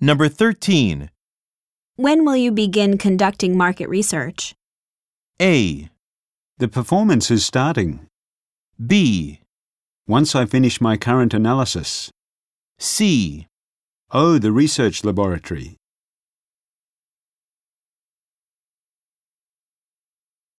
Number 13. When will you begin conducting market research? A. The performance is starting. B. Once I finish my current analysis. C. Oh, the research laboratory.